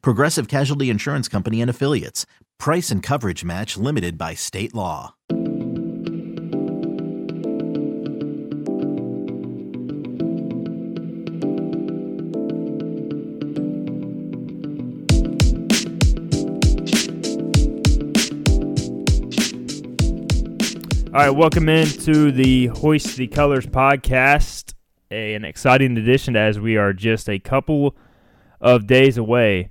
Progressive Casualty Insurance Company and Affiliates. Price and coverage match limited by state law. All right, welcome into the Hoist the Colors podcast. An exciting edition as we are just a couple of days away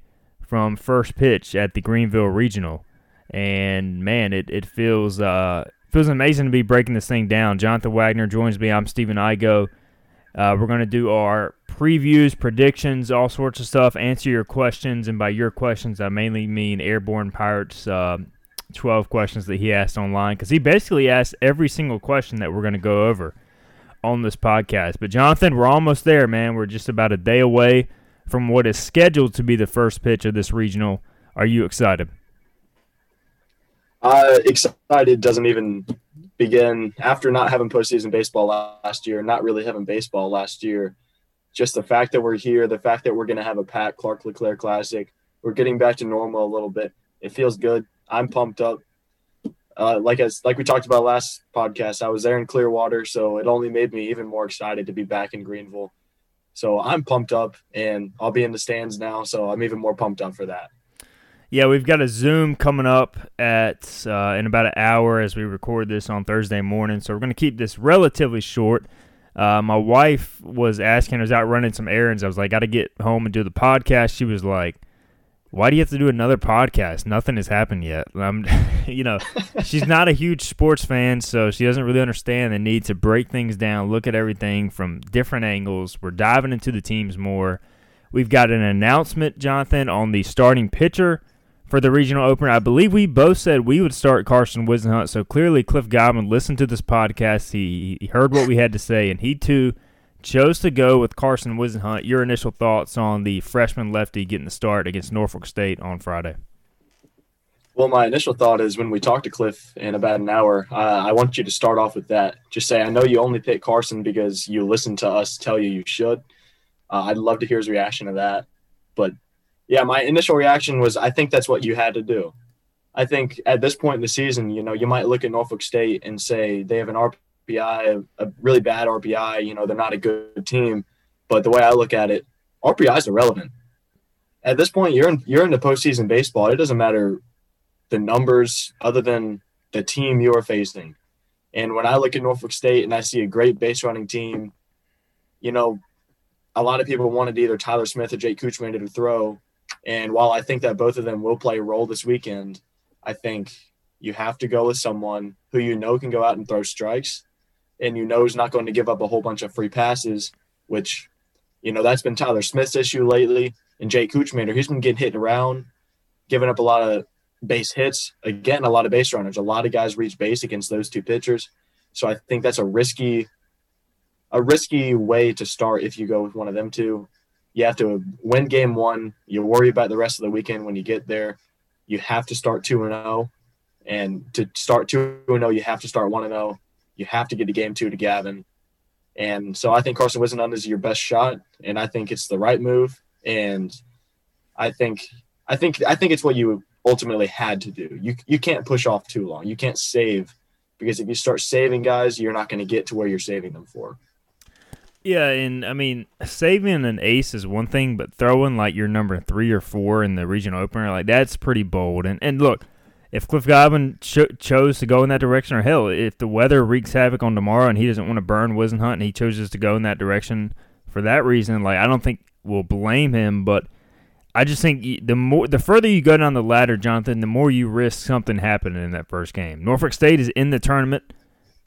from first pitch at the Greenville Regional. And man, it, it feels uh, feels amazing to be breaking this thing down. Jonathan Wagner joins me. I'm Stephen Igo. Uh, we're going to do our previews, predictions, all sorts of stuff, answer your questions. And by your questions, I mainly mean Airborne Pirates uh, 12 questions that he asked online because he basically asked every single question that we're going to go over on this podcast. But Jonathan, we're almost there, man. We're just about a day away from what is scheduled to be the first pitch of this regional. Are you excited? Uh, excited doesn't even begin after not having postseason baseball last year, not really having baseball last year. Just the fact that we're here, the fact that we're going to have a Pat Clark LeClair Classic, we're getting back to normal a little bit. It feels good. I'm pumped up. Uh, like as like we talked about last podcast, I was there in Clearwater, so it only made me even more excited to be back in Greenville. So I'm pumped up, and I'll be in the stands now, so I'm even more pumped up for that. Yeah, we've got a Zoom coming up at uh, in about an hour as we record this on Thursday morning. So we're going to keep this relatively short. Uh, my wife was asking, I was out running some errands. I was like, got to get home and do the podcast. She was like, why do you have to do another podcast? Nothing has happened yet. I'm, you know, she's not a huge sports fan, so she doesn't really understand the need to break things down, look at everything from different angles. We're diving into the teams more. We've got an announcement, Jonathan, on the starting pitcher for the regional opener. I believe we both said we would start Carson Whisenhunt, so clearly Cliff Godwin listened to this podcast. He, he heard what we had to say, and he too – chose to go with Carson Whisenhunt. Your initial thoughts on the freshman lefty getting the start against Norfolk State on Friday? Well, my initial thought is when we talk to Cliff in about an hour, uh, I want you to start off with that. Just say, I know you only pick Carson because you listened to us tell you you should. Uh, I'd love to hear his reaction to that. But yeah, my initial reaction was I think that's what you had to do. I think at this point in the season, you know, you might look at Norfolk State and say they have an RP RPI, a, really bad RPI. You know, they're not a good team. But the way I look at it, RPI is irrelevant. At this point, you're in you're in the postseason baseball. It doesn't matter the numbers other than the team you are facing. And when I look at Norfolk State and I see a great base running team, you know, a lot of people wanted either Tyler Smith or Jake Kuchmaner to throw. And while I think that both of them will play a role this weekend, I think you have to go with someone who you know can go out and throw strikes and you know he's not going to give up a whole bunch of free passes, which, you know, that's been Tyler Smith's issue lately. And Jake Kuchmaner, he's been getting hit around, giving up a lot of base hits, again, a lot of base runners. A lot of guys reach base against those two pitchers. So I think that's a risky, a risky way to start if you go with one of them two. You have to win game one. You worry about the rest of the weekend when you get there. You have to start 2 and 0. And to start 2 and 0, you have to start 1 and 0 you have to get to game two to Gavin. And so I think Carson Whisenhunt is your best shot, and I think it's the right move. And I think I think I think it's what you ultimately had to do. You you can't push off too long. You can't save because if you start saving guys, you're not going to get to where you're saving them for. Yeah, and I mean, saving an ace is one thing, but throwing like your number three or four in the regional opener, like that's pretty bold. And and look, if Cliff Godwin cho- chose to go in that direction, or hell, if the weather wreaks havoc on tomorrow and he doesn't want to burn Whisenhunt and he chooses to go in that direction for that reason, like I don't think we'll blame him. But I just think the more, the further you go down the ladder, Jonathan, the more you risk something happening in that first game. Norfolk State is in the tournament.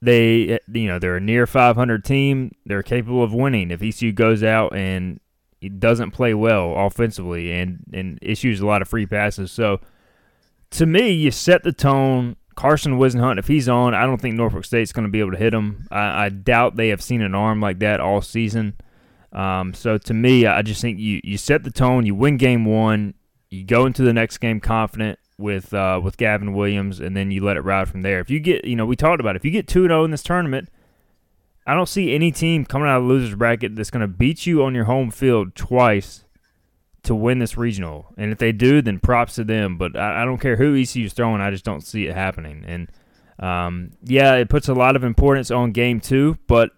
They, eh, you know, they're a near 500 team. They're capable of winning if ECU goes out and doesn't play well offensively and and issues a lot of free passes. So to me, you set the tone. Carson Whisenhunt, if he's on, I don't think Norfolk State's going to be able to hit him. I, I, doubt they have seen an arm like that all season. Um, so to me, I just think you, you set the tone, you win game one, you go into the next game confident with uh, with Gavin Williams, and then you let it ride from there. If you get, you know, we talked about it, if you get two zero oh in this tournament, I don't see any team coming out of the losers bracket that's going to beat you on your home field twice to win this regional. And if they do, then props to them. But I, I don't care who ECU's throwing. I just don't see it happening. And um, yeah, it puts a lot of importance on game two. But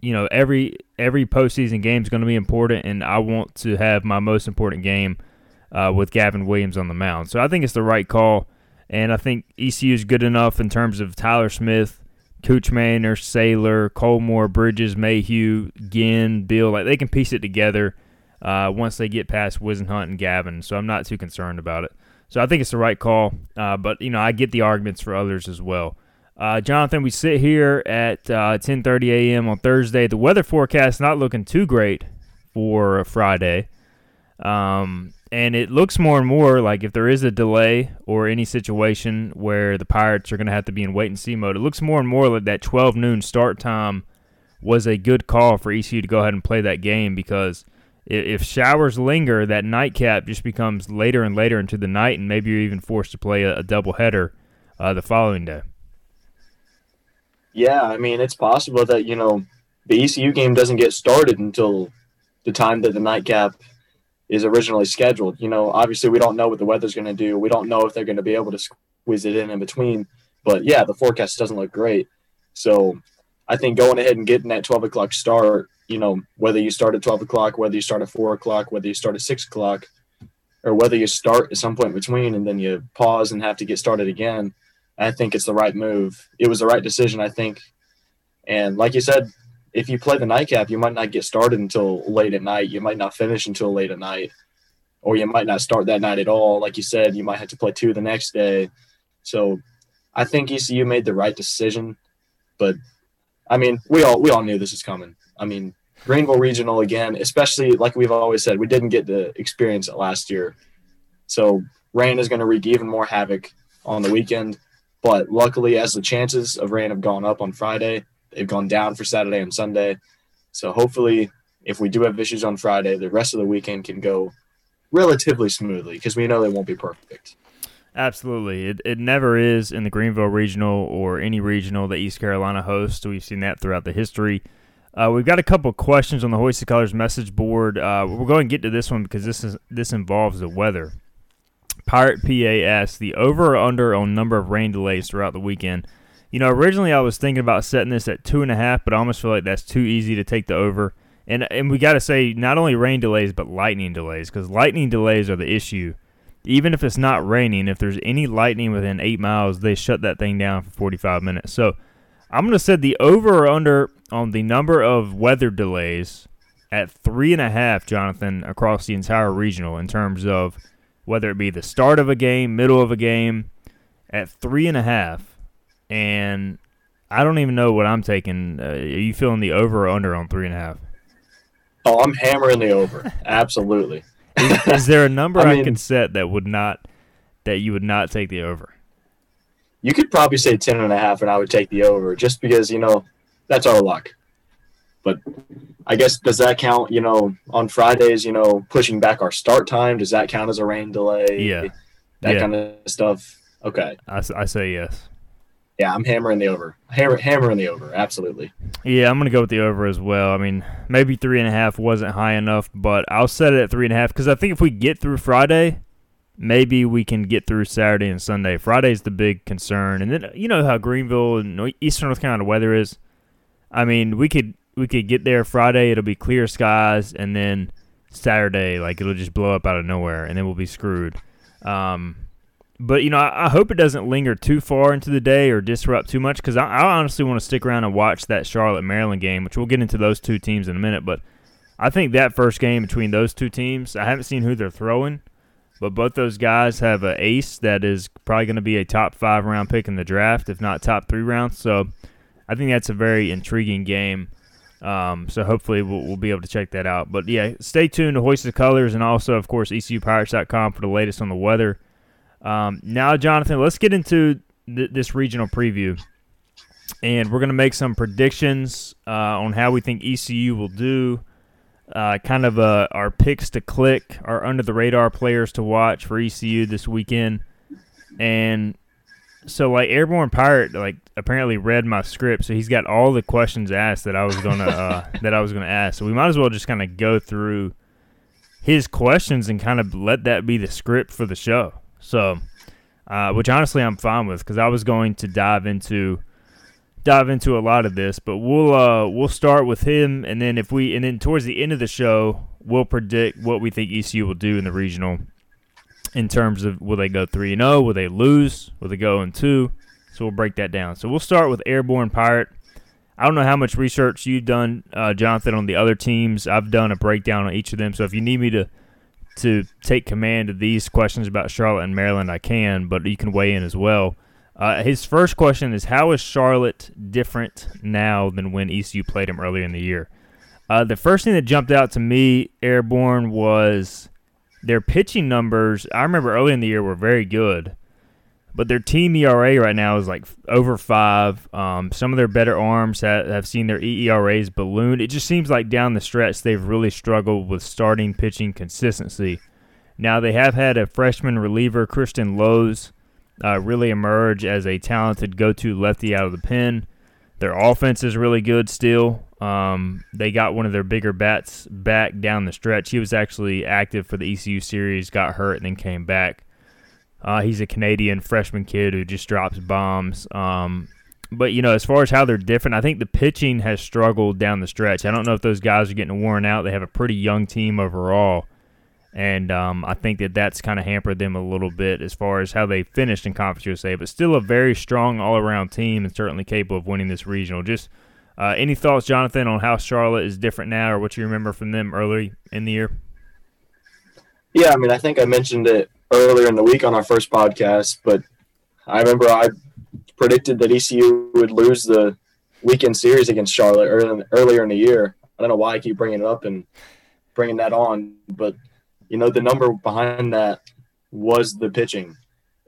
you know, every every postseason game is going to be important, and I want to have my most important game uh, with Gavin Williams on the mound. So I think it's the right call. And I think ECU is good enough in terms of Tyler Smith Kuchmaner, Sailor, Colmore, Bridges, Mayhew, Ginn, Bill, like they can piece it together uh, once they get past Whisenhunt and Gavin. So I'm not too concerned about it. So I think it's the right call. Uh, but you know, I get the arguments for others as well. Uh, Jonathan, we sit here at 10:30 uh, a.m. on Thursday. The weather forecast not looking too great for Friday. Um, and it looks more and more like if there is a delay or any situation where the Pirates are going to have to be in wait and see mode, it looks more and more like that 12 noon start time was a good call for ECU to go ahead and play that game because if showers linger, that nightcap just becomes later and later into the night, and maybe you're even forced to play a, a doubleheader uh, the following day. Yeah, I mean, it's possible that, you know, the ECU game doesn't get started until the time that the nightcap – is originally scheduled. You know, obviously we don't know what the weather's going to do. We don't know if they're going to be able to squeeze it in in between. But yeah, the forecast doesn't look great. So I think going ahead and getting that 12 o'clock start, you know, whether you start at 12 o'clock, whether you start at 4 o'clock, whether you start at 6 o'clock, or whether you start at some point in between and then you pause and have to get started again, I think it's the right move. It was the right decision, I think. And like you said, if you play the nightcap, you might not get started until late at night. You might not finish until late at night, or you might not start that night at all. Like you said, you might have to play two the next day. So I think ECU made the right decision, but I mean, we all we all knew this was coming. I mean, Greenville Regional again, especially like we've always said, we didn't get to experience it last year. So rain is going to wreak even more havoc on the weekend. But luckily, as the chances of rain have gone up on Friday, They've gone down for Saturday and Sunday. So hopefully, if we do have issues on Friday, the rest of the weekend can go relatively smoothly because we know they won't be perfect. Absolutely. It, it never is in the Greenville Regional or any regional that East Carolina hosts. We've seen that throughout the history. Uh, we've got a couple questions on the Hoist the Colors message board. Uh, we're going to get to this one because this is this involves the weather. Pirate PA asks the over or under on number of rain delays throughout the weekend. You know, originally I was thinking about setting this at two and a half, but I almost feel like that's too easy to take the over. And and we got to say not only rain delays but lightning delays because lightning delays are the issue. Even if it's not raining, if there's any lightning within eight miles, they shut that thing down for 45 minutes. So I'm going to set the over or under on the number of weather delays at three and a half, Jonathan, across the entire regional in terms of whether it be the start of a game, middle of a game, at three and a half and I don't even know what I'm taking. Uh, are you feeling the over or under on three and a half? Oh, I'm hammering the over. Absolutely. is, is, there a number I, mean, I can set that would not that you would not take the over? You could probably say ten and a half, and I would take the over, just because you know that's our luck. But I guess does that count? You know, on Fridays, you know, pushing back our start time. Does that count as a rain delay? Yeah, that yeah. kind of stuff. Okay, I, I say yes. Yeah, I'm hammering the over. Hammer, hammering the over. Absolutely. Yeah, I'm gonna go with the over as well. I mean, maybe three and a half wasn't high enough, but I'll set it at three and a half because I think if we get through Friday, maybe we can get through Saturday and Sunday. Friday's the big concern, and then you know how Greenville and Eastern North Carolina weather is. I mean, we could we could get there Friday. It'll be clear skies, and then Saturday, like it'll just blow up out of nowhere, and then we'll be screwed. Um, but you know, I, I, hope it doesn't linger too far into the day or disrupt too much because I, I, honestly want to stick around and watch that Charlotte Maryland game, which we'll get into those two teams in a minute. But I think that first game between those two teams, I haven't seen who they're throwing, but both those guys have an ace that is probably going to be a top five round pick in the draft, if not top three rounds. So I think that's a very intriguing game. Um, so hopefully we'll, we'll, be able to check that out. But yeah, stay tuned to Hoist the Colors and also, of course, ECUPirates.com for the latest on the weather. Um, now, Jonathan, let's get into th- this regional preview, and we're going to make some predictions uh, on how we think ECU will do. Uh, kind of uh, our picks to click, our under the radar players to watch for ECU this weekend, and so like Airborne Pirate like apparently read my script, so he's got all the questions asked that I was gonna uh, that I was gonna ask. So we might as well just kind of go through his questions and kind of let that be the script for the show. So, uh, which honestly I'm fine with because I was going to dive into dive into a lot of this, but we'll uh, we'll start with him, and then if we and then towards the end of the show we'll predict what we think ECU will do in the regional in terms of will they go 3 and 0, will they lose, will they go in 2? So we'll break that down. So we'll start with Airborne Pirate. I don't know how much research you've done, uh, Jonathan, on the other teams. I've done a breakdown on each of them. So if you need me to to take command of these questions about Charlotte and Maryland, I can, but you can weigh in as well. Uh, his first question is How is Charlotte different now than when ECU played him earlier in the year? Uh, the first thing that jumped out to me, Airborne, was their pitching numbers, I remember early in the year, were very good. But their team ERA right now is like over five. Um, some of their better arms have, have seen their ERAs balloon. It just seems like down the stretch they've really struggled with starting pitching consistency. Now they have had a freshman reliever, Christian Lowe's, uh, really emerge as a talented go-to lefty out of the pen. Their offense is really good still. Um, they got one of their bigger bats back down the stretch. He was actually active for the ECU series, got hurt, and then came back. Uh, he's a Canadian freshman kid who just drops bombs. Um, but you know, as far as how they're different, I think the pitching has struggled down the stretch. I don't know if those guys are getting worn out. They have a pretty young team overall, and um, I think that that's kind of hampered them a little bit as far as how they finished in Conference USA. But still, a very strong all-around team and certainly capable of winning this regional. Just uh, any thoughts, Jonathan, on how Charlotte is different now, or what you remember from them early in the year? Yeah, I mean, I think I mentioned it earlier in the week on our first podcast, but I remember I predicted that ECU would lose the weekend series against Charlotte earlier in the year. I don't know why I keep bringing it up and bringing that on, but you know the number behind that was the pitching,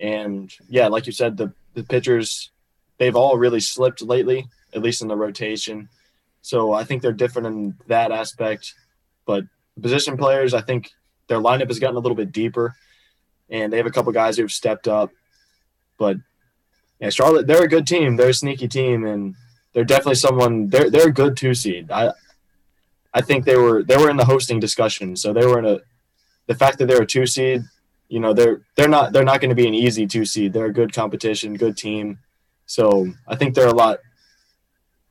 and yeah, like you said, the the pitchers they've all really slipped lately at least in the rotation. So I think they're different in that aspect. But position players, I think their lineup has gotten a little bit deeper, and they have a couple guys who've stepped up. But yeah, Charlotte, they're a good team. They're a sneaky team, and they're definitely someone. They're they're a good two seed. I I think they were they were in the hosting discussion, so they were in a. The fact that they're a two seed, you know, they're they're not they're not going to be an easy two seed. They're a good competition, good team. So I think they're a lot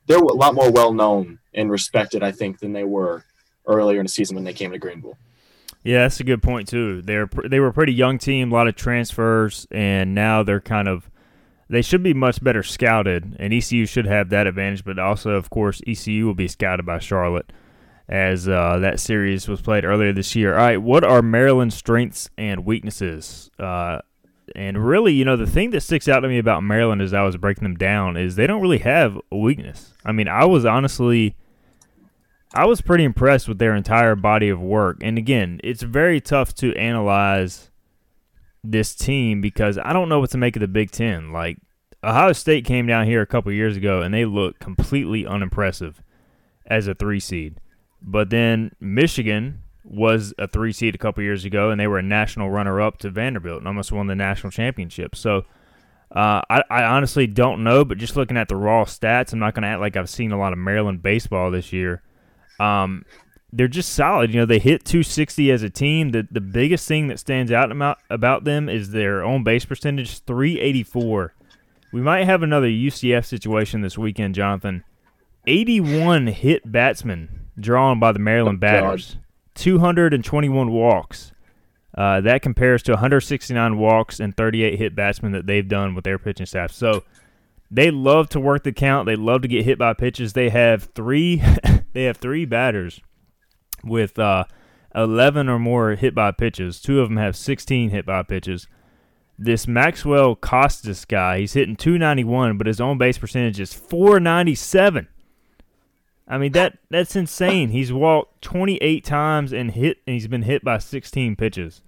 they're a lot more well known and respected, I think, than they were earlier in the season when they came to Greenville. Yeah, that's a good point too. They're they were a pretty young team, a lot of transfers, and now they're kind of they should be much better scouted, and ECU should have that advantage. But also, of course, ECU will be scouted by Charlotte as uh, that series was played earlier this year. All right, what are Maryland's strengths and weaknesses? Uh, and really, you know, the thing that sticks out to me about Maryland as I was breaking them down is they don't really have a weakness. I mean, I was honestly I was pretty impressed with their entire body of work. And again, it's very tough to analyze this team because I don't know what to make of the Big 10. Like Ohio State came down here a couple years ago and they looked completely unimpressive as a 3 seed. But then Michigan was a three seed a couple years ago, and they were a national runner up to Vanderbilt and almost won the national championship. So uh, I, I, honestly don't know, but just looking at the raw stats, I'm not going to act like I've seen a lot of Maryland baseball this year. Um, they're just solid. You know, they hit 260 as a team. The the biggest thing that stands out about, about them is their on base percentage, 384. We might have another UCF situation this weekend, Jonathan. 81 hit batsmen drawn by the Maryland batters. 221 walks. Uh, that compares to 169 walks and 38 hit batsmen that they've done with their pitching staff. So they love to work the count. They love to get hit by pitches. They have three. they have three batters with uh, 11 or more hit by pitches. Two of them have 16 hit by pitches. This Maxwell Costes guy, he's hitting 291, but his on base percentage is 497. I mean that that's insane. He's walked 28 times and hit, and he's been hit by 16 pitches.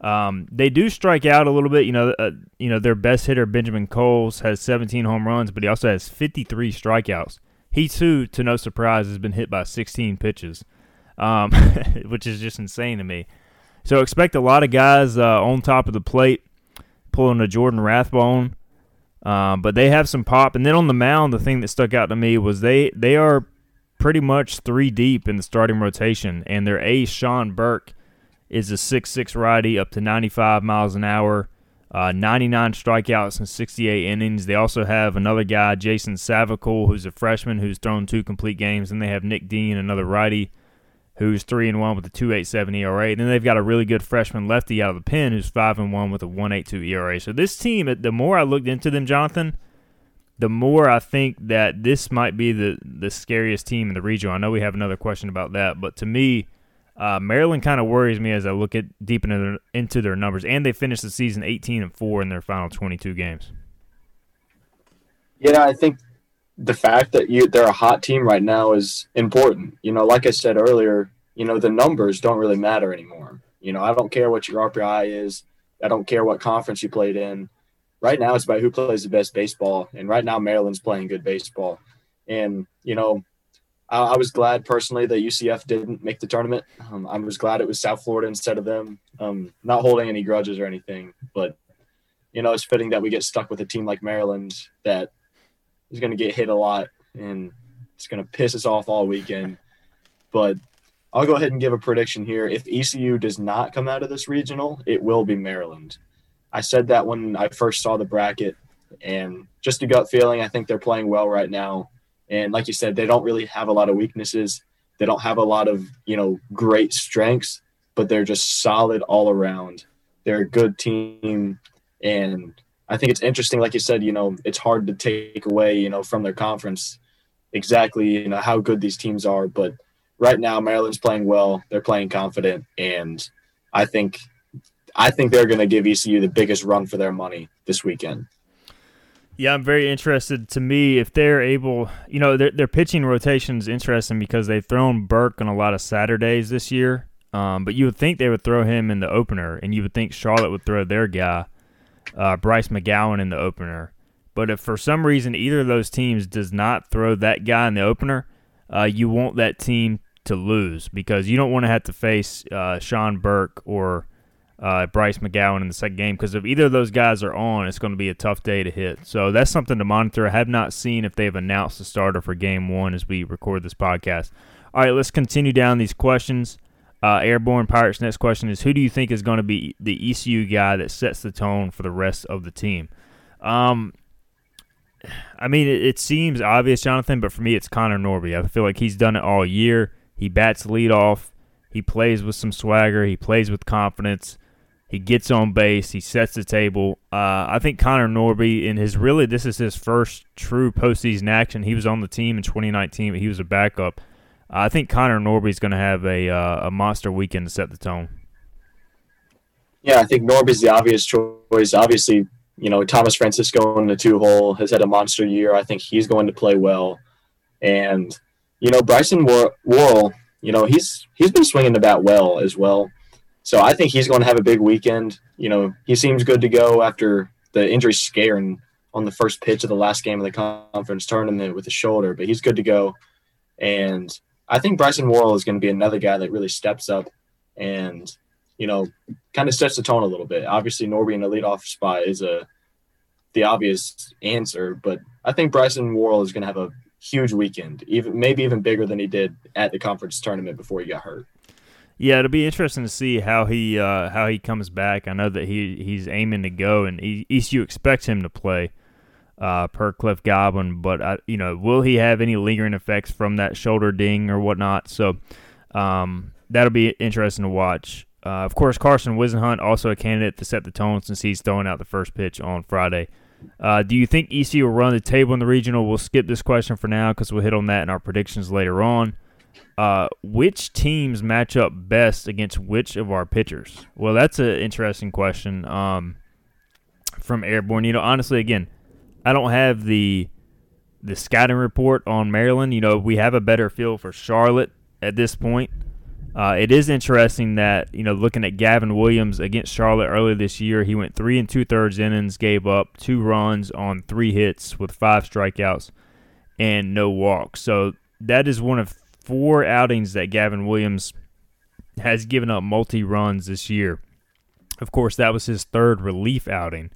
Um, they do strike out a little bit. You know, uh, you know their best hitter Benjamin Cowles has 17 home runs, but he also has 53 strikeouts. He too, to no surprise, has been hit by 16 pitches, um, which is just insane to me. So expect a lot of guys uh, on top of the plate pulling a Jordan Rathbone. Um, but they have some pop. And then on the mound, the thing that stuck out to me was they they are pretty much three deep in the starting rotation, and their ace Sean Burke is a six-six righty up to 95 miles an hour, uh, 99 strikeouts in 68 innings. They also have another guy, Jason Savacool, who's a freshman who's thrown two complete games, and they have Nick Dean, another righty, who's three and one with a 2.87 ERA. And then they've got a really good freshman lefty out of the pen who's five and one with a 1.82 ERA. So this team, the more I looked into them, Jonathan, the more I think that this might be the the scariest team in the region. I know we have another question about that, but to me, uh, Maryland kind of worries me as I look at deep into their, into their numbers, and they finished the season 18 and four in their final 22 games. Yeah, I think the fact that you they're a hot team right now is important. You know, like I said earlier, you know the numbers don't really matter anymore. You know, I don't care what your RPI is. I don't care what conference you played in. Right now, it's about who plays the best baseball, and right now Maryland's playing good baseball. And you know, I, I was glad personally that UCF didn't make the tournament. Um, I was glad it was South Florida instead of them. Um, not holding any grudges or anything, but you know, it's fitting that we get stuck with a team like Maryland that is going to get hit a lot and it's going to piss us off all weekend. But I'll go ahead and give a prediction here. If ECU does not come out of this regional, it will be Maryland. I said that when I first saw the bracket, and just a gut feeling. I think they're playing well right now. And like you said, they don't really have a lot of weaknesses. They don't have a lot of, you know, great strengths, but they're just solid all around. They're a good team. And I think it's interesting, like you said, you know, it's hard to take away, you know, from their conference exactly, you know, how good these teams are. But right now, Maryland's playing well. They're playing confident. And I think I think they're going to give ECU the biggest run for their money this weekend. Yeah, I'm very interested. To me, if they're able, you know, their, their pitching rotation is interesting because they've thrown Burke on a lot of Saturdays this year. Um, but you would think they would throw him in the opener, and you would think Charlotte would throw their guy, uh, Bryce McGowan, in the opener. But if for some reason either of those teams does not throw that guy in the opener, uh, you want that team to lose because you don't want to have to face uh, Sean Burke or uh, Bryce McGowan in the second game because if either of those guys are on, it's going to be a tough day to hit. So that's something to monitor. I have not seen if they've announced the starter for game one as we record this podcast. All right, let's continue down these questions. Uh, Airborne Pirates' next question is Who do you think is going to be the ECU guy that sets the tone for the rest of the team? Um, I mean, it, it seems obvious, Jonathan, but for me, it's Connor Norby. I feel like he's done it all year. He bats lead off. He plays with some swagger. He plays with confidence. He gets on base. He sets the table. Uh, I think Connor Norby, in his really, this is his first true postseason action. He was on the team in 2019, but he was a backup. Uh, I think Connor Norby is going to have a uh, a monster weekend to set the tone. Yeah, I think Norby's the obvious choice. Obviously, you know Thomas Francisco in the two hole has had a monster year. I think he's going to play well, and you know Bryson Worrell, you know he's he's been swinging the bat well as well. So I think he's going to have a big weekend. You know, he seems good to go after the injury scaring on the first pitch of the last game of the conference tournament with the shoulder, but he's good to go. And I think Bryson Worrell is going to be another guy that really steps up and, you know, kind of sets the tone a little bit. Obviously, Norby in the leadoff spot is a the obvious answer, but I think Bryson Worrell is going to have a huge weekend, even maybe even bigger than he did at the conference tournament before he got hurt. Yeah, it'll be interesting to see how he uh, how he comes back. I know that he he's aiming to go, and ECU expects him to play uh, per Cliff Godwin. But I, you know, will he have any lingering effects from that shoulder ding or whatnot? So um, that'll be interesting to watch. Uh, of course, Carson Whisenhunt also a candidate to set the tone since he's throwing out the first pitch on Friday. Uh, do you think ECU will run the table in the regional? We'll skip this question for now because we'll hit on that in our predictions later on. Uh, which teams match up best against which of our pitchers? Well, that's an interesting question um, from Airborne. You know, honestly, again, I don't have the the scouting report on Maryland. You know, we have a better feel for Charlotte at this point. Uh, it is interesting that you know looking at Gavin Williams against Charlotte earlier this year, he went three and two thirds innings, gave up two runs on three hits with five strikeouts and no walks. So that is one of four outings that Gavin Williams has given up multi runs this year. Of course, that was his third relief outing.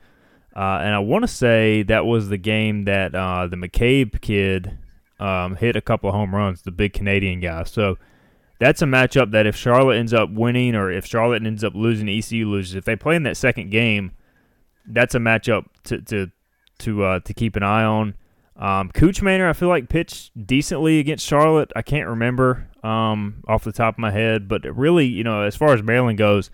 Uh, and I want to say that was the game that uh, the McCabe kid um, hit a couple of home runs, the big Canadian guy. So that's a matchup that if Charlotte ends up winning or if Charlotte ends up losing, ECU loses. If they play in that second game, that's a matchup to to to uh, to keep an eye on. Um, Manor, I feel like pitched decently against Charlotte. I can't remember um, off the top of my head, but really, you know, as far as Maryland goes,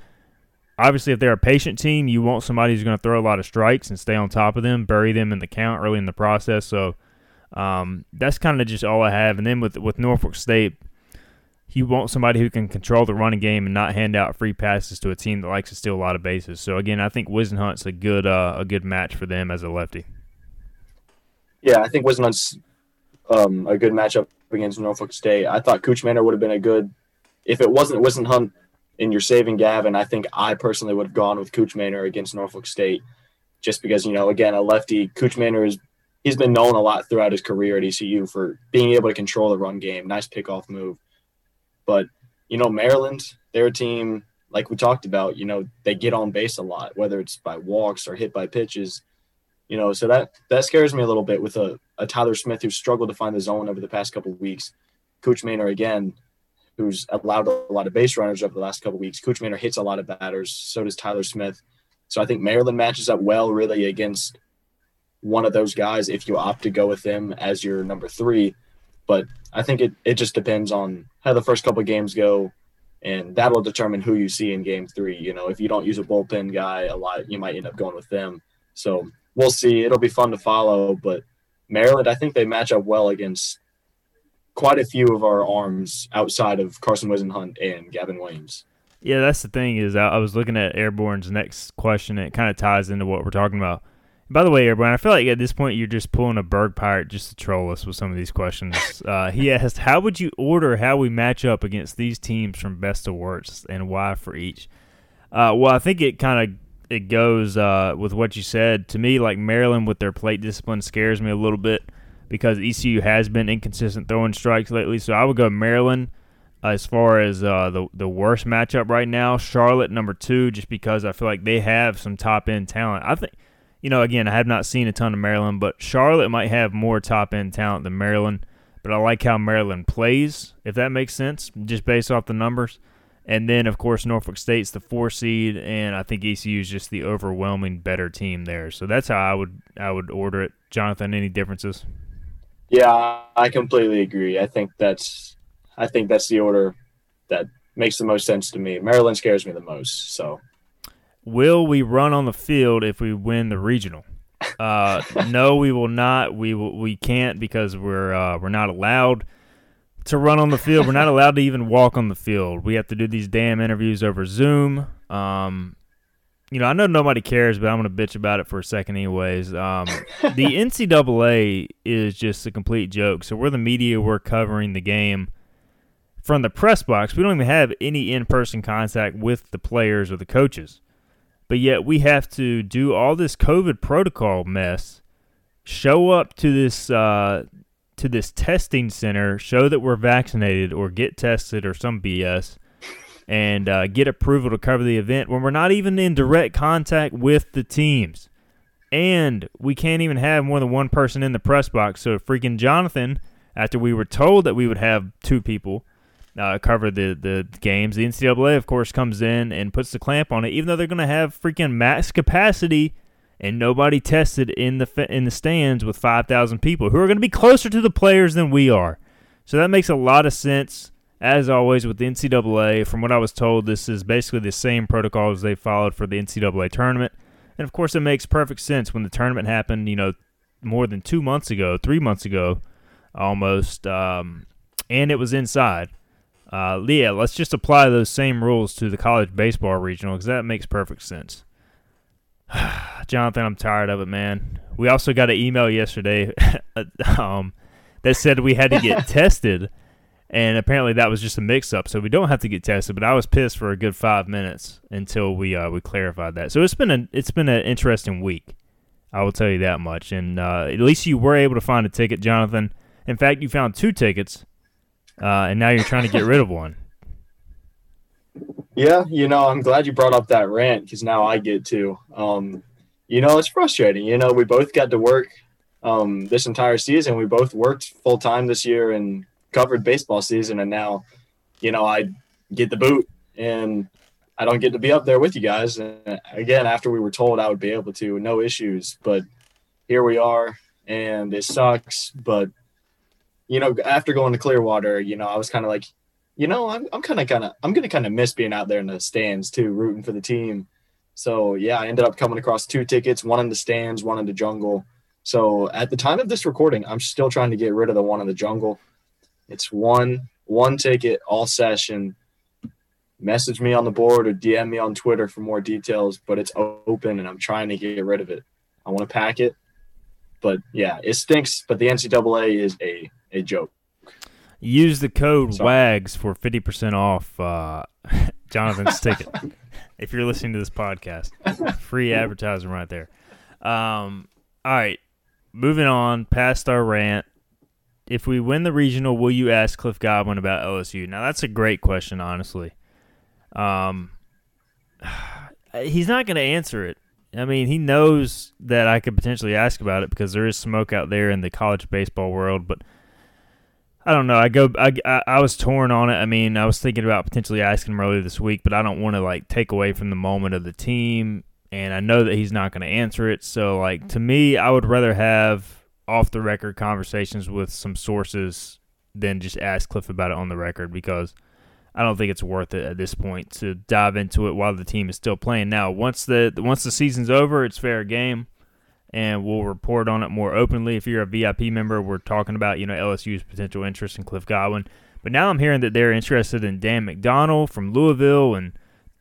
obviously, if they're a patient team, you want somebody who's going to throw a lot of strikes and stay on top of them, bury them in the count early in the process. So um, that's kind of just all I have. And then with with Norfolk State, you want somebody who can control the running game and not hand out free passes to a team that likes to steal a lot of bases. So again, I think Whisenhunt's a good uh, a good match for them as a lefty. Yeah, I think Whisenhunt's um, a good matchup against Norfolk State. I thought Kuchmaner would have been a good if it wasn't Whisenhunt and you're saving Gavin. I think I personally would have gone with Kuchmaner against Norfolk State, just because you know again a lefty. Kuchmaner is he's been known a lot throughout his career at ECU for being able to control the run game. Nice pickoff move, but you know Maryland, their team, like we talked about, you know they get on base a lot, whether it's by walks or hit by pitches you know, so that that scares me a little bit with a, a Tyler Smith who's struggled to find the zone over the past couple of weeks. Kuchmaner again, who's allowed a lot of base runners over the last couple of weeks. Kuchmaner hits a lot of batters. So does Tyler Smith. So I think Maryland matches up well, really, against one of those guys if you opt to go with them as your number three. But I think it, it just depends on how the first couple of games go, and that'll determine who you see in game three. You know, if you don't use a bullpen guy a lot, you might end up going with them. So we'll see. It'll be fun to follow. But Maryland, I think they match up well against quite a few of our arms outside of Carson Whisenhunt and Gavin Williams. Yeah, that's the thing is I, was looking at Airborne's next question. And it kind of ties into what we're talking about. By the way, Airborne, I feel like at this point you're just pulling a Berg pirate just to troll us with some of these questions. Uh, he asked, "How would you order how we match up against these teams from best to worst, and why for each?" Uh, well, I think it kind of it goes uh, with what you said. To me, like Maryland with their plate discipline scares me a little bit because ECU has been inconsistent throwing strikes lately. So I would go Maryland as far as uh, the the worst matchup right now. Charlotte number two, just because I feel like they have some top end talent. I think, you know, again, I have not seen a ton of Maryland, but Charlotte might have more top end talent than Maryland. But I like how Maryland plays, if that makes sense, just based off the numbers. And then, of course, Norfolk State's the four seed, and I think ECU is just the overwhelming better team there. So that's how I would I would order it. Jonathan, any differences? Yeah, I completely agree. I think that's I think that's the order that makes the most sense to me. Maryland scares me the most. So, will we run on the field if we win the regional? Uh, no, we will not. We will, we can't because we're uh, we're not allowed to run on the field. We're not allowed to even walk on the field. We have to do these damn interviews over Zoom. Um, you know, I know nobody cares, but I'm going to bitch about it for a second, anyways. Um, the NCAA is just a complete joke. So we're the media. We're covering the game from the press box. We don't even have any in-person contact with the players or the coaches, but yet we have to do all this COVID protocol mess. Show up to this uh, to this testing center, show that we're vaccinated or get tested or some BS, and uh, get approval to cover the event when we're not even in direct contact with the teams. And we can't even have more than one person in the press box. So, freaking Jonathan, after we were told that we would have two people uh, cover the, the games, the NCAA, of course, comes in and puts the clamp on it, even though they're going to have freaking max capacity and nobody tested in the in the stands with 5,000 people who are going to be closer to the players than we are. So that makes a lot of sense. As always with the NCAA, from what I was told, this is basically the same protocols they followed for the NCAA tournament. And of course, it makes perfect sense when the tournament happened, you know, more than two months ago, three months ago, almost, um, and it was inside. Uh, yeah, let's just apply those same rules to the college baseball regional because that makes perfect sense. Jonathan, I'm tired of it, man. We also got an email yesterday um, that said we had to get tested and apparently that was just a mix-up, so we don't have to get tested. But I was pissed for a good five minutes until we uh, we clarified that. So it's been a it's been an interesting week. I will tell you that much. And uh, at least you were able to find a ticket, Jonathan. In fact, you found two tickets, uh, and now you're trying to get rid of one. Yeah, you know, I'm glad you brought up that rant because now I get to. Um, you know, it's frustrating. You know, we both got to work um, this entire season. We both worked full time this year and covered baseball season, and now, you know, I get the boot and I don't get to be up there with you guys. And again, after we were told I would be able to, no issues. But here we are, and it sucks. But you know, after going to Clearwater, you know, I was kind of like, you know, I'm I'm kind of kind of I'm gonna kind of miss being out there in the stands too, rooting for the team. So yeah, I ended up coming across two tickets, one in the stands, one in the jungle. So at the time of this recording, I'm still trying to get rid of the one in the jungle. It's one one ticket all session. Message me on the board or DM me on Twitter for more details, but it's open and I'm trying to get rid of it. I want to pack it, but yeah, it stinks. But the NCAA is a a joke. Use the code Sorry. WAGS for 50% off uh, Jonathan's ticket. If you're listening to this podcast, free advertising right there. Um, all right, moving on past our rant. If we win the regional, will you ask Cliff Godwin about LSU? Now that's a great question, honestly. Um, he's not going to answer it. I mean, he knows that I could potentially ask about it because there is smoke out there in the college baseball world, but I don't know. I go. I, I, was torn on it. I mean, I was thinking about potentially asking him earlier this week, but I don't want to like take away from the moment of the team, and I know that he's not going to answer it. So, like to me, I would rather have off the record conversations with some sources than just ask Cliff about it on the record because I don't think it's worth it at this point to dive into it while the team is still playing. Now, once the once the season's over, it's fair game and we'll report on it more openly. If you're a VIP member, we're talking about you know LSU's potential interest in Cliff Godwin. But now I'm hearing that they're interested in Dan McDonnell from Louisville and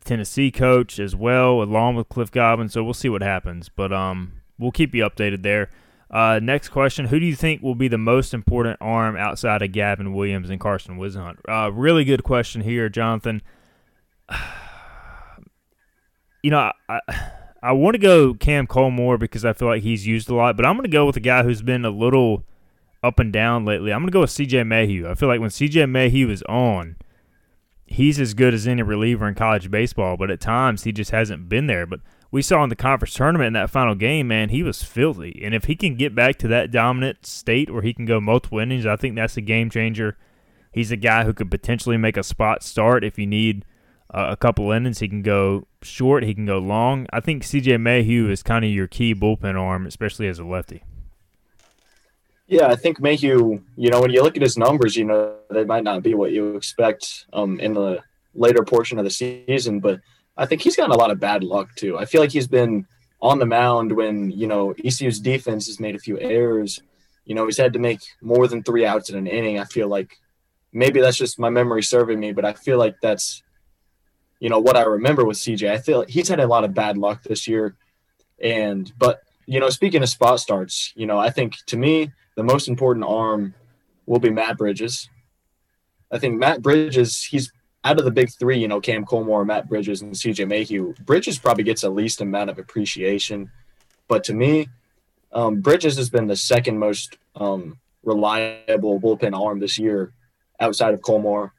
Tennessee coach as well, along with Cliff Godwin. So we'll see what happens. But um, we'll keep you updated there. Uh, next question: Who do you think will be the most important arm outside of Gavin Williams and Carson Whisenhunt? Uh, really good question here, Jonathan. You know, I, I I want to go Cam Colmore because I feel like he's used a lot, but I'm going to go with a guy who's been a little up and down lately. I'm going to go with CJ Mayhew. I feel like when CJ Mayhew is on, he's as good as any reliever in college baseball, but at times he just hasn't been there. But we saw in the conference tournament in that final game, man, he was filthy. And if he can get back to that dominant state where he can go multiple innings, I think that's a game changer. He's a guy who could potentially make a spot start if you need a couple innings. He can go short, he can go long. I think CJ Mayhew is kind of your key bullpen arm, especially as a lefty. Yeah, I think Mayhew, you know, when you look at his numbers, you know, they might not be what you expect um, in the later portion of the season, but I think he's gotten a lot of bad luck too. I feel like he's been on the mound when, you know, ECU's defense has made a few errors. You know, he's had to make more than three outs in an inning. I feel like maybe that's just my memory serving me, but I feel like that's you know what I remember with CJ. I feel like he's had a lot of bad luck this year, and but you know speaking of spot starts, you know I think to me the most important arm will be Matt Bridges. I think Matt Bridges he's out of the big three, you know Cam Colmore, Matt Bridges, and CJ Mayhew. Bridges probably gets the least amount of appreciation, but to me, um, Bridges has been the second most um, reliable bullpen arm this year, outside of Colmore.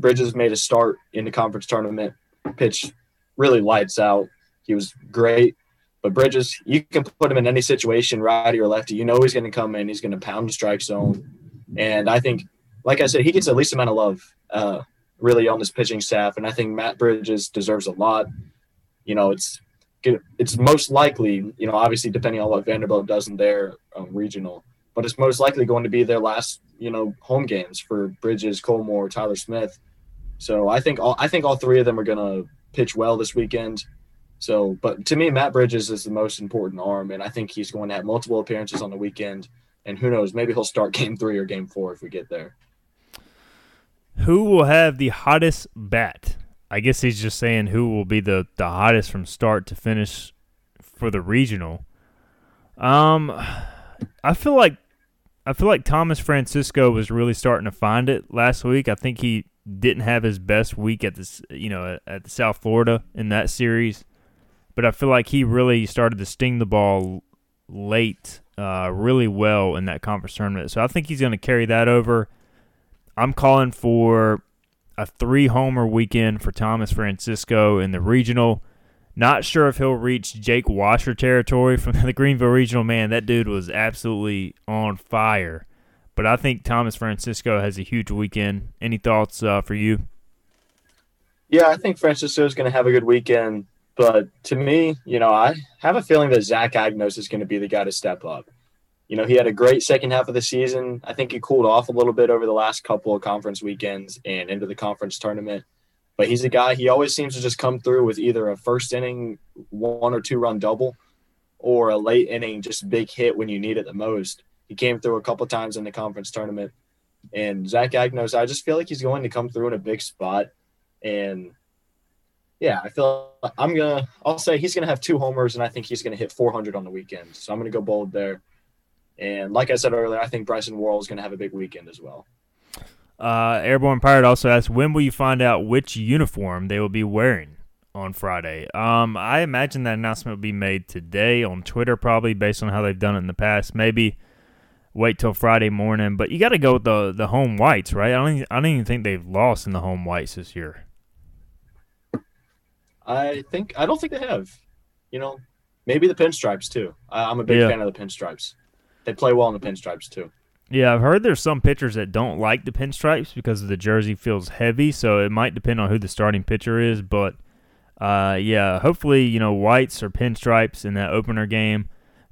Bridges made a start in the conference tournament, pitched really lights out. He was great. But Bridges, you can put him in any situation, righty or lefty. You know he's going to come in. He's going to pound the strike zone. And I think, like I said, he gets the least amount of love uh, really on this pitching staff. And I think Matt Bridges deserves a lot. You know, it's it's most likely, you know, obviously depending on what Vanderbilt does in their um, regional, but it's most likely going to be their last, you know, home games for Bridges, Colmore, Tyler Smith. So I think all I think all three of them are going to pitch well this weekend. So, but to me, Matt Bridges is the most important arm, and I think he's going to have multiple appearances on the weekend. And who knows, maybe he'll start game three or game four if we get there. Who will have the hottest bat? I guess he's just saying who will be the, the hottest from start to finish for the regional. Um, I feel like I feel like Thomas Francisco was really starting to find it last week. I think he didn't have his best week at this, you know, at the South Florida in that series, but I feel like he really started to sting the ball late, uh, really well in that conference tournament. So I think he's going to carry that over. I'm calling for a three homer weekend for Thomas Francisco in the regional. Not sure if he'll reach Jake Washer territory from the Greenville Regional. Man, that dude was absolutely on fire. But I think Thomas Francisco has a huge weekend. Any thoughts uh, for you? Yeah, I think Francisco is going to have a good weekend. But to me, you know, I have a feeling that Zach Agnos is going to be the guy to step up. You know, he had a great second half of the season. I think he cooled off a little bit over the last couple of conference weekends and into the conference tournament. But he's a guy, he always seems to just come through with either a first inning one or two run double or a late inning just big hit when you need it the most. He came through a couple times in the conference tournament. And Zach Agnos, I just feel like he's going to come through in a big spot. And yeah, I feel like I'm gonna. I'll say he's gonna have two homers, and I think he's gonna hit 400 on the weekend. So I'm gonna go bold there. And like I said earlier, I think Bryson Worrell is gonna have a big weekend as well. Uh, Airborne Pirate also asked, when will you find out which uniform they will be wearing on Friday? Um, I imagine that announcement will be made today on Twitter, probably based on how they've done it in the past. Maybe wait till Friday morning, but you got to go with the the home whites, right? I don't, even, I don't even think they've lost in the home whites this year. I think I don't think they have. You know, maybe the pinstripes too. I, am a big yeah. fan of the pinstripes. They play well in the pinstripes too. Yeah, I've heard there's some pitchers that don't like the pinstripes because the jersey feels heavy, so it might depend on who the starting pitcher is. But uh, yeah, hopefully you know whites or pinstripes in that opener game.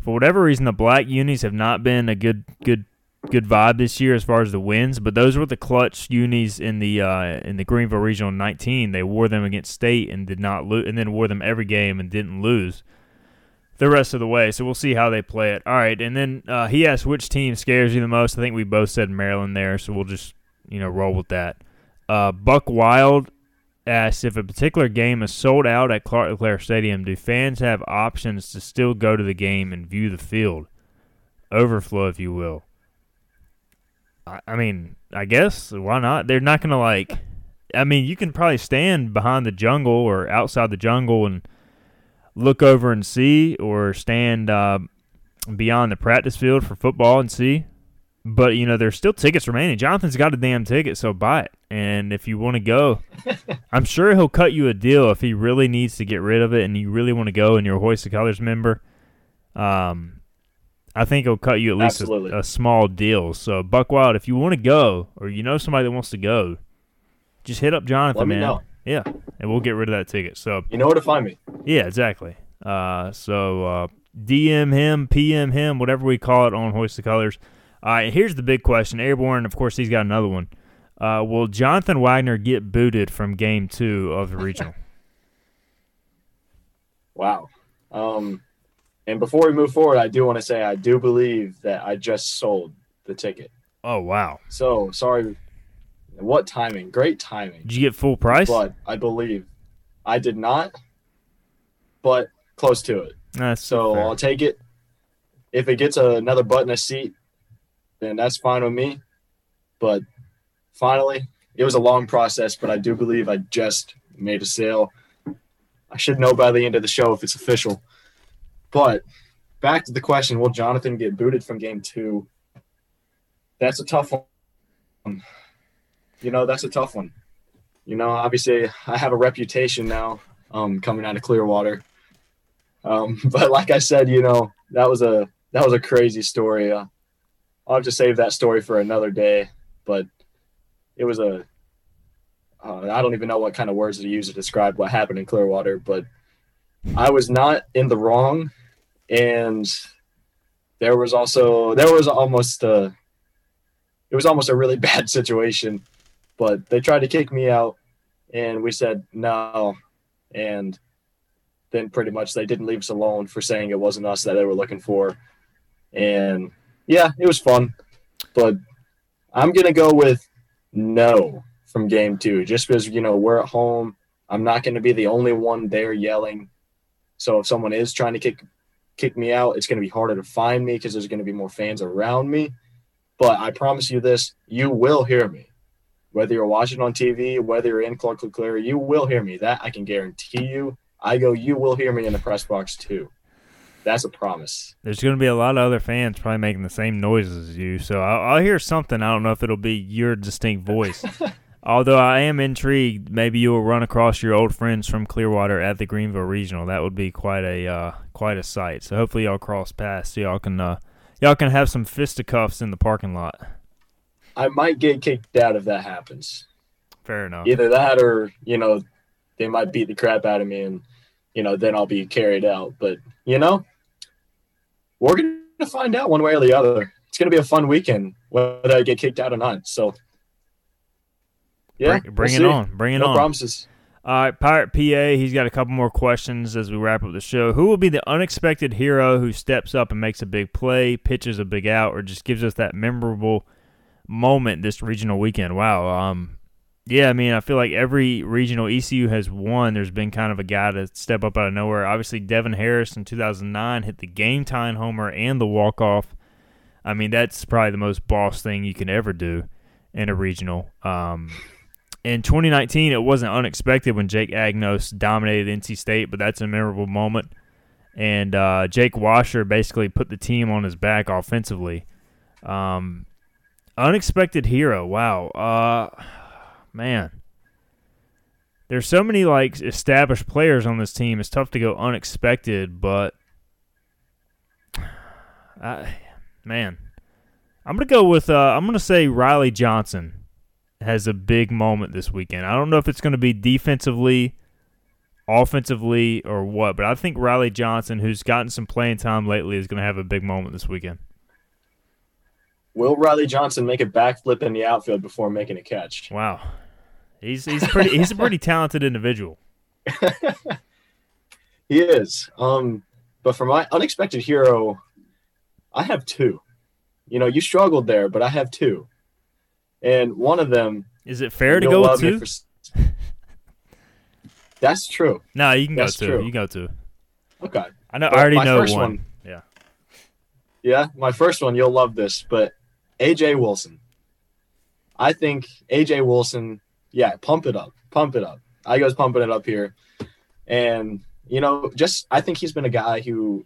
For whatever reason, the black unis have not been a good good good vibe this year as far as the wins, but those were the clutch unis in the uh, in the Greenville Regional 19. They wore them against State and did not lose, and then wore them every game and didn't lose the rest of the way. So we'll see how they play it. All right, and then uh, he asked which team scares you the most. I think we both said Maryland there, so we'll just you know roll with that. Uh, Buck Wild asked if a particular game is sold out at Clark LeClair Stadium, do fans have options to still go to the game and view the field? Overflow, if you will. I, I mean, I guess why not? They're not gonna like. I mean, you can probably stand behind the jungle or outside the jungle and look over and see, or stand uh, beyond the practice field for football and see. But you know, there's still tickets remaining. Jonathan's got a damn ticket, so buy it. And if you want to go, I'm sure he'll cut you a deal if he really needs to get rid of it, and you really want to go, and you're a Hoist the Colors member. Um, I think he'll cut you at least a, a, small deal. So Buck Wild, if you want to go, or you know somebody that wants to go, just hit up Jonathan, man. Know. Yeah, and we'll get rid of that ticket. So you know where to find me. Yeah, exactly. Uh, so uh, DM him, PM him, whatever we call it on Hoist the Colors. All right, here's the big question. Airborne, of course, he's got another one. Uh, will Jonathan Wagner get booted from Game Two of the regional? wow. Um, and before we move forward, I do want to say I do believe that I just sold the ticket. Oh wow! So sorry what timing? Great timing. Did you get full price? But I believe I did not, but close to it. That's so fair. I'll take it. If it gets another butt in a seat, then that's fine with me. But finally, it was a long process, but I do believe I just made a sale. I should know by the end of the show if it's official. But back to the question Will Jonathan get booted from game two? That's a tough one you know, that's a tough one. You know, obviously, I have a reputation now um, coming out of Clearwater. Um, but like I said, you know, that was a that was a crazy story. Uh, I'll have to save that story for another day. But it was a uh, I don't even know what kind of words to use to describe what happened in Clearwater, but I was not in the wrong, and there was also there was almost a it was almost a really bad situation but they tried to kick me out, and we said no, and then pretty much they didn't leave us alone for saying it wasn't us that they were looking for, and yeah, it was fun, but I'm gonna go with no from game two, just because you know we're at home. I'm not to be the only one there yelling. So if someone is trying to kick kick me out, it's to be harder to find me because there's to be more fans around me. But I promise you this: you will hear me, whether you're watching on TV, whether you're in Clark LeClair, you will hear me. That I can guarantee you. I go, you will hear me in the press box too. That's a promise. There's going to be a lot of other fans probably making the same noises as you, so I'll, I'll hear something. I don't know if it'll be your distinct voice. Although I am intrigued, maybe you will run across your old friends from Clearwater at the Greenville Regional. That would be quite a uh, quite a sight. So hopefully y'all cross paths so y'all can uh, y'all can have some fisticuffs in the parking lot. I might get kicked out if that happens. Fair enough. Either that or you know they might beat the crap out of me and you know then I'll be carried out. But you know we're going to find out one way or the other. It's going to be a fun weekend, whether I get kicked out or not. So, yeah, bring, bring we'll it on. Bring it no on. No promises. All right, Pirate PA, he's got a couple more questions as we wrap up the show. Who will be the unexpected hero who steps up and makes a big play, pitches a big out, or just gives us that memorable moment this regional weekend? Wow. Um, yeah, I mean, I feel like every regional ECU has won. There's been kind of a guy to step up out of nowhere. Obviously, Devin Harris in 2009 hit the game time homer and the walk off. I mean, that's probably the most boss thing you can ever do in a regional. Um, in 2019, it wasn't unexpected when Jake Agnos dominated NC State, but that's a memorable moment. And uh, Jake Washer basically put the team on his back offensively. Um, unexpected hero. Wow. Uh, man. There's so many like established players on this team. It's tough to go unexpected, but I, man, I'm gonna go with uh, I'm gonna say Riley Johnson has a big moment this weekend. I don't know if it's gonna be defensively, offensively, or what, but I think Riley Johnson, who's gotten some playing time lately, is gonna have a big moment this weekend. Will Riley Johnson make a backflip in the outfield before making a catch? Wow, he's he's pretty he's a pretty talented individual. he is. Um, but for my unexpected hero, I have two. You know, you struggled there, but I have two. And one of them Is it fair to go with two? For... That's true. No, you can That's go two. true. You can go two. Okay. I know. But I already know one. one- Yeah. Yeah, my first one, you'll love this, but AJ Wilson. I think AJ Wilson, yeah, pump it up. Pump it up. I goes pumping it up here. And, you know, just I think he's been a guy who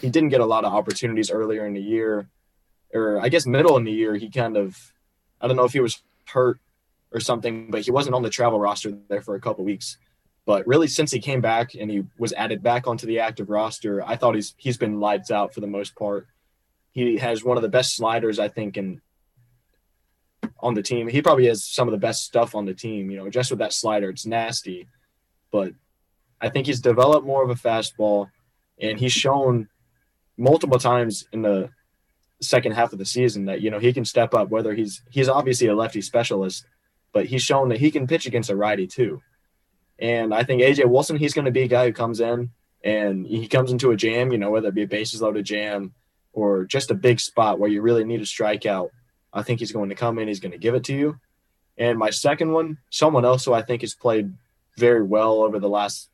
he didn't get a lot of opportunities earlier in the year, or I guess middle in the year, he kind of I don't know if he was hurt or something, but he wasn't on the travel roster there for a couple weeks. But really, since he came back and he was added back onto the active roster, I thought he's he's been lights out for the most part. He has one of the best sliders, I think, in on the team. He probably has some of the best stuff on the team. You know, just with that slider, it's nasty, but I think he's developed more of a fastball, and he's shown multiple times in the second half of the season that you know he can step up. Whether he's he's obviously a lefty specialist, but he's shown that he can pitch against a righty too. And I think AJ Wilson, he's going to be a guy who comes in and he comes into a jam, you know, whether it be a bases loaded jam or just a big spot where you really need a strikeout. I think he's going to come in, he's going to give it to you. And my second one, someone else who I think has played very well over the last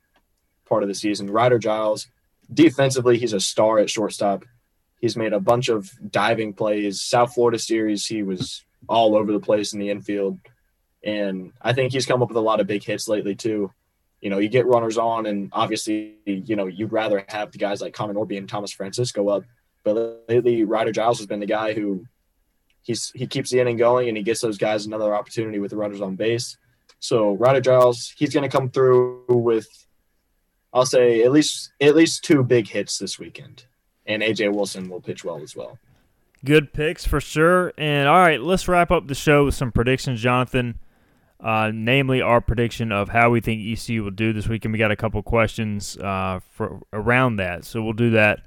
part of the season, Ryder Giles. Defensively, he's a star at shortstop. He's made a bunch of diving plays. South Florida series, he was all over the place in the infield. And I think he's come up with a lot of big hits lately too. You know, you get runners on, and obviously, you know, you'd rather have the guys like Connor Norby and Thomas Francisco up. But lately, Ryder Giles has been the guy who he's he keeps the inning going, and he gets those guys another opportunity with the runners on base. So Ryder Giles, he's going to come through with, I'll say at least at least two big hits this weekend, and AJ Wilson will pitch well as well. Good picks for sure. And all right, let's wrap up the show with some predictions, Jonathan. Uh, namely, our prediction of how we think ECU will do this weekend. We got a couple questions uh, for around that, so we'll do that.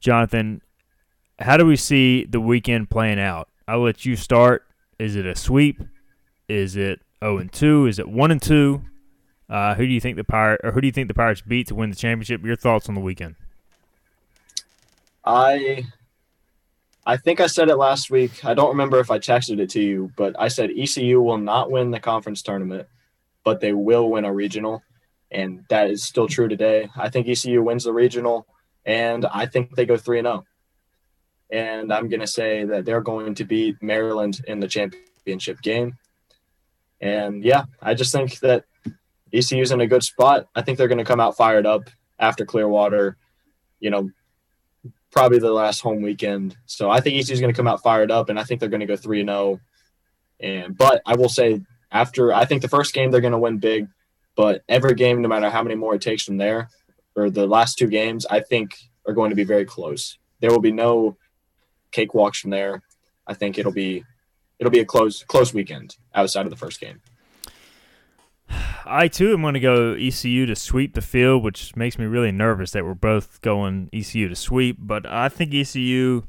Jonathan, how do we see the weekend playing out? I'll let you start. Is it a sweep? Is it zero and two? Is it one and two? Uh, who do you think the pirate or who do you think the Pirates beat to win the championship? Your thoughts on the weekend? I I think I said it last week. I don't remember if I texted it to you, but I said ECU will not win the conference tournament, but they will win a regional. And that is still true today. I think ECU wins the regional, and I think they go 3 and 0. And I'm going to say that they're going to beat Maryland in the championship game. And yeah, I just think that ECU's in a good spot. I think they're going to come out fired up after Clearwater, you know, probably the last home weekend. So I think ECU's going to come out fired up, and I think they're going to go 3 and 0. And but I will say after I think the first game they're going to win big, but every game, no matter how many more it takes from there, or the last two games, I think are going to be very close. There will be no cakewalks from there. I think it'll be it'll be a close close weekend outside of the first game. I too am going to go ECU to sweep the field, which makes me really nervous that we're both going ECU to sweep. But I think ECU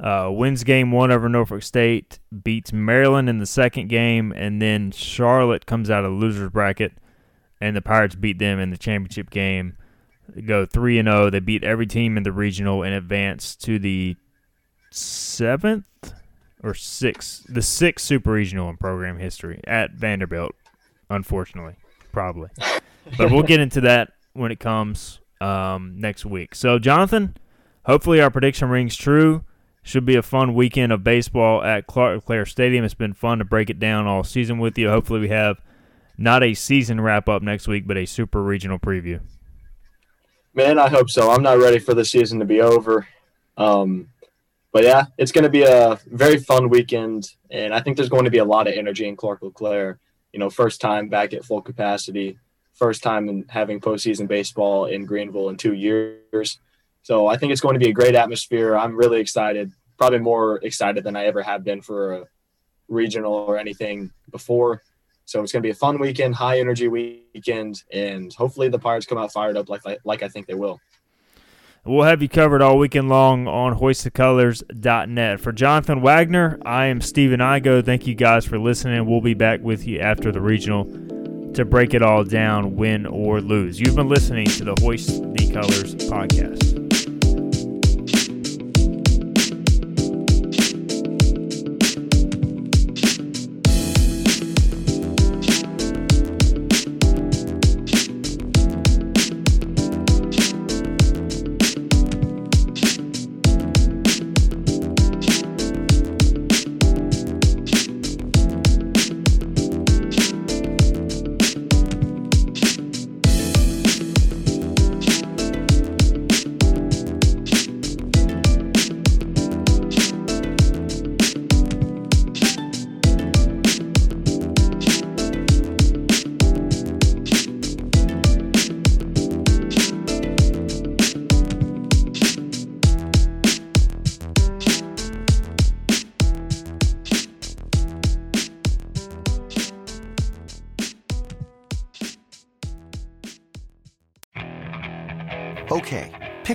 uh, wins game one over Norfolk State, beats Maryland in the second game, and then Charlotte comes out of the losers bracket, and the Pirates beat them in the championship game. They go three and zero. Oh. They beat every team in the regional and advance to the seventh or sixth, the sixth super regional in program history at Vanderbilt. Unfortunately, probably, but we'll get into that when it comes um, next week. So, Jonathan, hopefully our prediction rings true. Should be a fun weekend of baseball at Clark LeClair Stadium. It's been fun to break it down all season with you. Hopefully, we have not a season wrap up next week, but a super regional preview. Man, I hope so. I'm not ready for the season to be over. Um, but yeah, it's going to be a very fun weekend. And I think there's going to be a lot of energy in Clark LeClair. You know, first time back at full capacity, first time in having postseason baseball in Greenville in two years. So I think it's going to be a great atmosphere. I'm really excited, probably more excited than I ever have been for a regional or anything before. So it's going to be a fun weekend, high energy weekend, and hopefully the Pirates come out fired up like like I think they will. We'll have you covered all weekend long on hoistthecolors.net. For Jonathan Wagner, I am Stephen Igo. Thank you guys for listening. We'll be back with you after the regional to break it all down, win or lose. You've been listening to the Hoist the Colors podcast.